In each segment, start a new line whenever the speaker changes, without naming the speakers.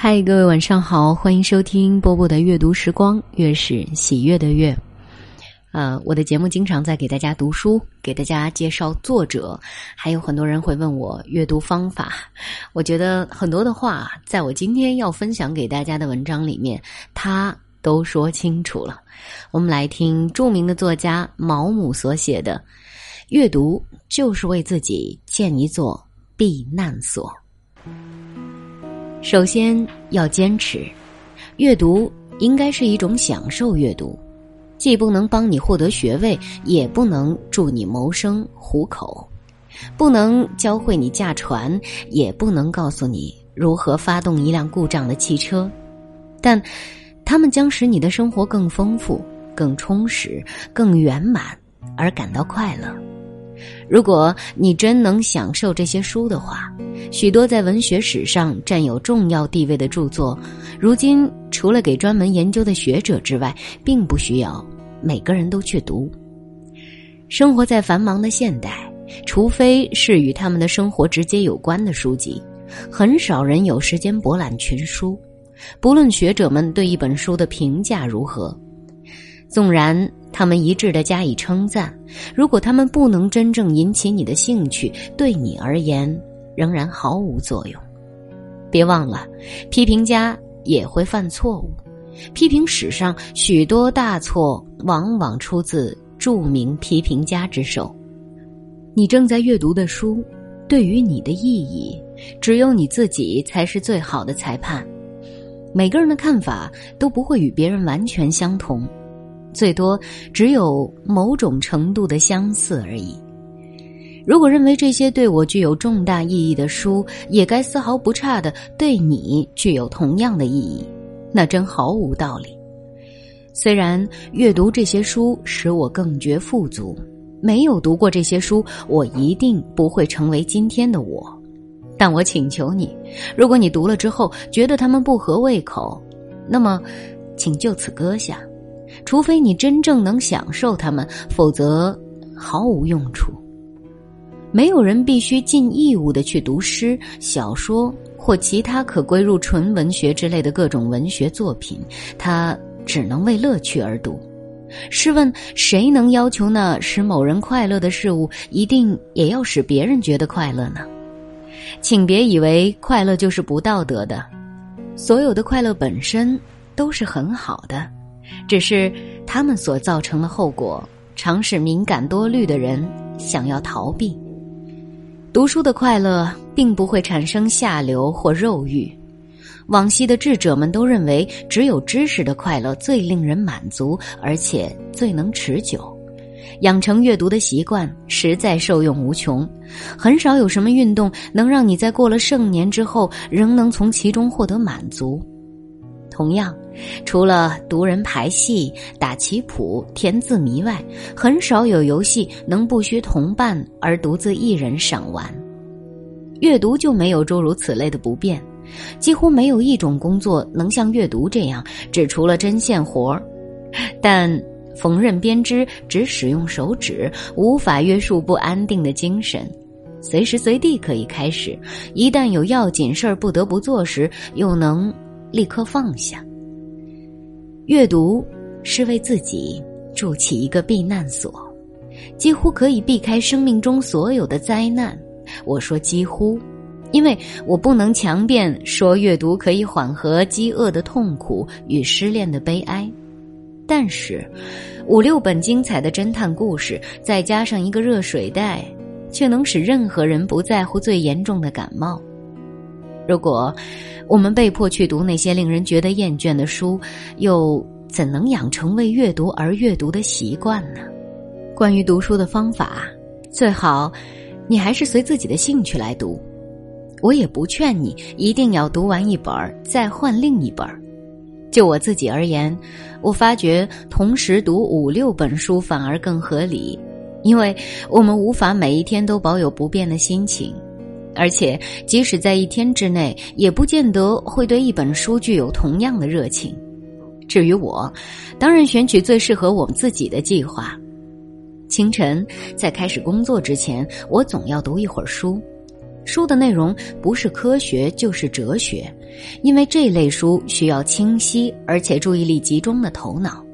嗨，各位晚上好，欢迎收听波波的阅读时光，月是喜悦的月。呃，我的节目经常在给大家读书，给大家介绍作者，还有很多人会问我阅读方法。我觉得很多的话，在我今天要分享给大家的文章里面，他都说清楚了。我们来听著名的作家毛姆所写的：“阅读就是为自己建一座避难所。”首先要坚持，阅读应该是一种享受。阅读既不能帮你获得学位，也不能助你谋生糊口，不能教会你驾船，也不能告诉你如何发动一辆故障的汽车，但它们将使你的生活更丰富、更充实、更圆满，而感到快乐。如果你真能享受这些书的话，许多在文学史上占有重要地位的著作，如今除了给专门研究的学者之外，并不需要每个人都去读。生活在繁忙的现代，除非是与他们的生活直接有关的书籍，很少人有时间博览群书。不论学者们对一本书的评价如何，纵然。他们一致的加以称赞。如果他们不能真正引起你的兴趣，对你而言仍然毫无作用。别忘了，批评家也会犯错误。批评史上许多大错，往往出自著名批评家之手。你正在阅读的书，对于你的意义，只有你自己才是最好的裁判。每个人的看法都不会与别人完全相同。最多只有某种程度的相似而已。如果认为这些对我具有重大意义的书，也该丝毫不差的对你具有同样的意义，那真毫无道理。虽然阅读这些书使我更觉富足，没有读过这些书，我一定不会成为今天的我。但我请求你，如果你读了之后觉得他们不合胃口，那么，请就此搁下。除非你真正能享受它们，否则毫无用处。没有人必须尽义务的去读诗、小说或其他可归入纯文学之类的各种文学作品，他只能为乐趣而读。试问，谁能要求那使某人快乐的事物一定也要使别人觉得快乐呢？请别以为快乐就是不道德的，所有的快乐本身都是很好的。只是他们所造成的后果，常使敏感多虑的人想要逃避。读书的快乐并不会产生下流或肉欲。往昔的智者们都认为，只有知识的快乐最令人满足，而且最能持久。养成阅读的习惯实在受用无穷。很少有什么运动能让你在过了盛年之后仍能从其中获得满足。同样，除了读人排戏、打棋谱、填字谜外，很少有游戏能不需同伴而独自一人赏玩。阅读就没有诸如此类的不便，几乎没有一种工作能像阅读这样，只除了针线活儿。但缝纫编织只使用手指，无法约束不安定的精神，随时随地可以开始。一旦有要紧事儿不得不做时，又能。立刻放下。阅读是为自己筑起一个避难所，几乎可以避开生命中所有的灾难。我说几乎，因为我不能强辩说阅读可以缓和饥饿的痛苦与失恋的悲哀。但是，五六本精彩的侦探故事，再加上一个热水袋，却能使任何人不在乎最严重的感冒。如果我们被迫去读那些令人觉得厌倦的书，又怎能养成为阅读而阅读的习惯呢？关于读书的方法，最好你还是随自己的兴趣来读。我也不劝你一定要读完一本再换另一本就我自己而言，我发觉同时读五六本书反而更合理，因为我们无法每一天都保有不变的心情。而且，即使在一天之内，也不见得会对一本书具有同样的热情。至于我，当然选取最适合我们自己的计划。清晨在开始工作之前，我总要读一会儿书。书的内容不是科学就是哲学，因为这类书需要清晰而且注意力集中的头脑。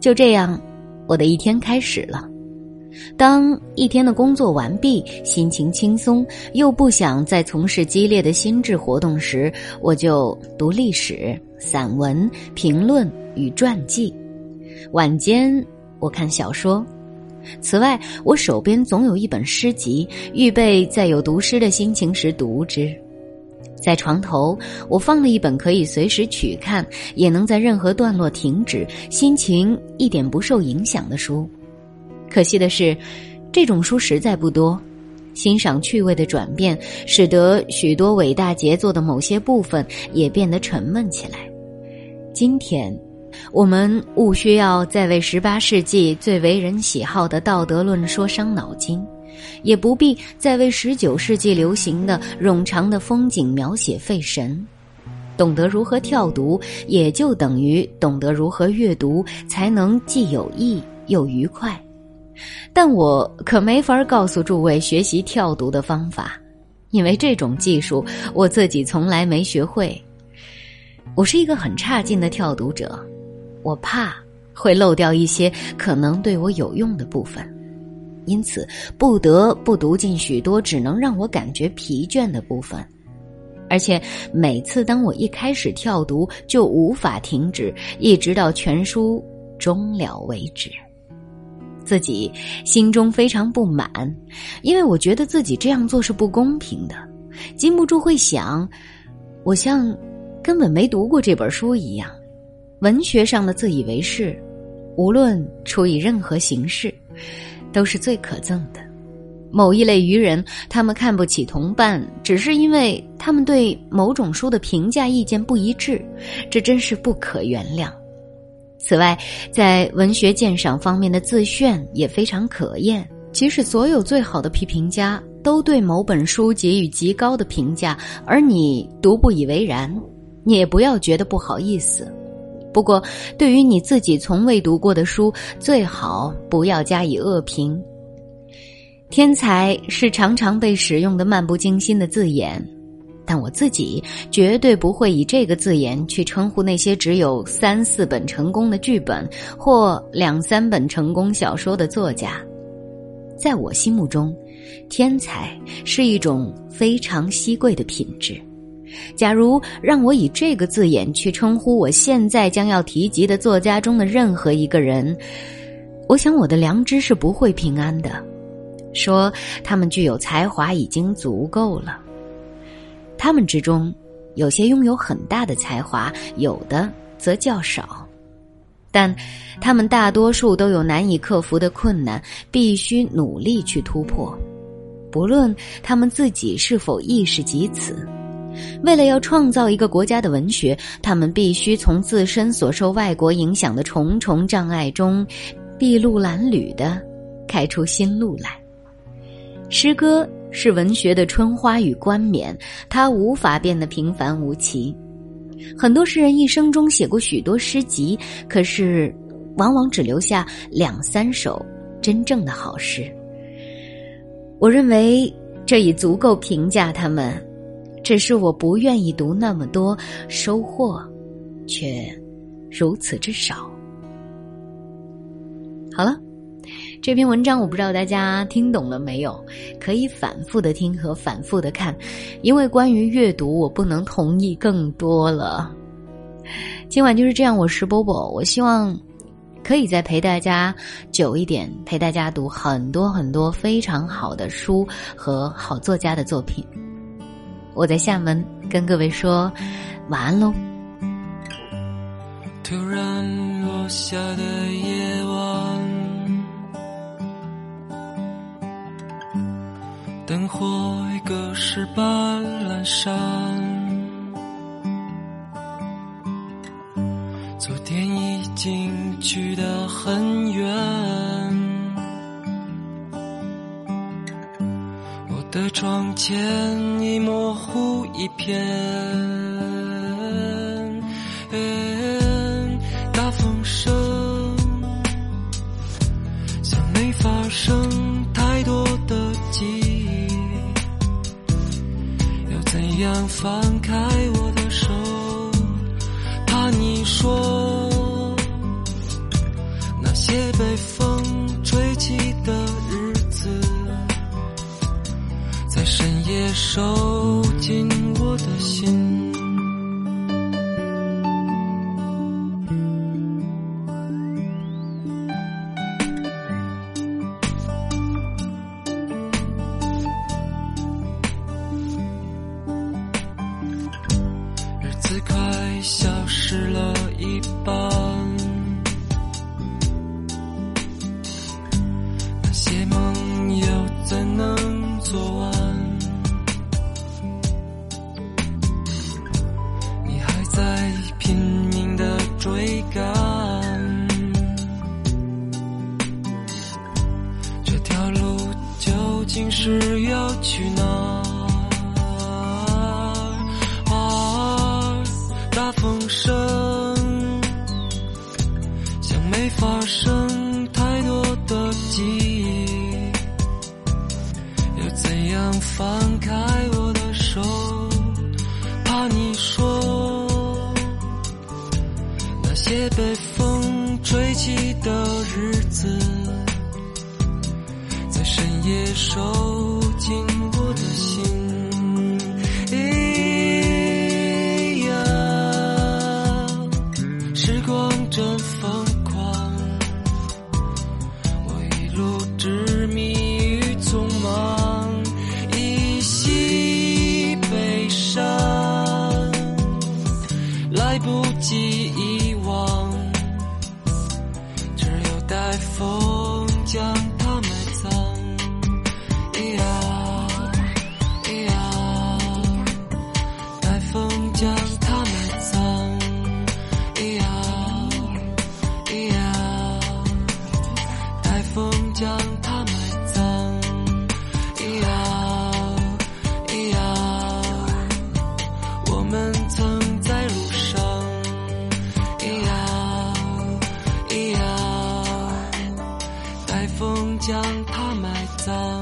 就这样，我的一天开始了。当一天的工作完毕，心情轻松，又不想再从事激烈的心智活动时，我就读历史、散文、评论与传记。晚间，我看小说。此外，我手边总有一本诗集，预备在有读诗的心情时读之。在床头，我放了一本可以随时取看，也能在任何段落停止，心情一点不受影响的书。可惜的是，这种书实在不多。欣赏趣味的转变，使得许多伟大杰作的某些部分也变得沉闷起来。今天。我们务需要再为十八世纪最为人喜好的道德论说伤脑筋，也不必再为十九世纪流行的冗长的风景描写费神。懂得如何跳读，也就等于懂得如何阅读，才能既有益又愉快。但我可没法告诉诸位学习跳读的方法，因为这种技术我自己从来没学会。我是一个很差劲的跳读者。我怕会漏掉一些可能对我有用的部分，因此不得不读进许多只能让我感觉疲倦的部分，而且每次当我一开始跳读，就无法停止，一直到全书终了为止。自己心中非常不满，因为我觉得自己这样做是不公平的，禁不住会想，我像根本没读过这本书一样。文学上的自以为是，无论出以任何形式，都是最可憎的。某一类愚人，他们看不起同伴，只是因为他们对某种书的评价意见不一致，这真是不可原谅。此外，在文学鉴赏方面的自炫也非常可厌。即使所有最好的批评家都对某本书给予极高的评价，而你读不以为然，你也不要觉得不好意思。不过，对于你自己从未读过的书，最好不要加以恶评。天才是常常被使用的漫不经心的字眼，但我自己绝对不会以这个字眼去称呼那些只有三四本成功的剧本或两三本成功小说的作家。在我心目中，天才是一种非常稀贵的品质。假如让我以这个字眼去称呼我现在将要提及的作家中的任何一个人，我想我的良知是不会平安的。说他们具有才华已经足够了。他们之中，有些拥有很大的才华，有的则较少，但他们大多数都有难以克服的困难，必须努力去突破，不论他们自己是否意识及此。为了要创造一个国家的文学，他们必须从自身所受外国影响的重重障碍中，筚路蓝缕的开出新路来。诗歌是文学的春花与冠冕，它无法变得平凡无奇。很多诗人一生中写过许多诗集，可是往往只留下两三首真正的好诗。我认为这已足够评价他们。只是我不愿意读那么多，收获却如此之少。好了，这篇文章我不知道大家听懂了没有，可以反复的听和反复的看，因为关于阅读，我不能同意更多了。今晚就是这样，我是波波，我希望可以再陪大家久一点，陪大家读很多很多非常好的书和好作家的作品。我在厦门跟各位说晚安喽。
突然落下的灯火已隔世般阑珊，昨天已经去得很远。我的窗前已模糊一片，样放开我的手，怕你说那些被风吹起的日子，在深夜受尽。放开我的手怕你说那些被风吹起的日子在深夜收紧我的心。时光绽放将它埋葬。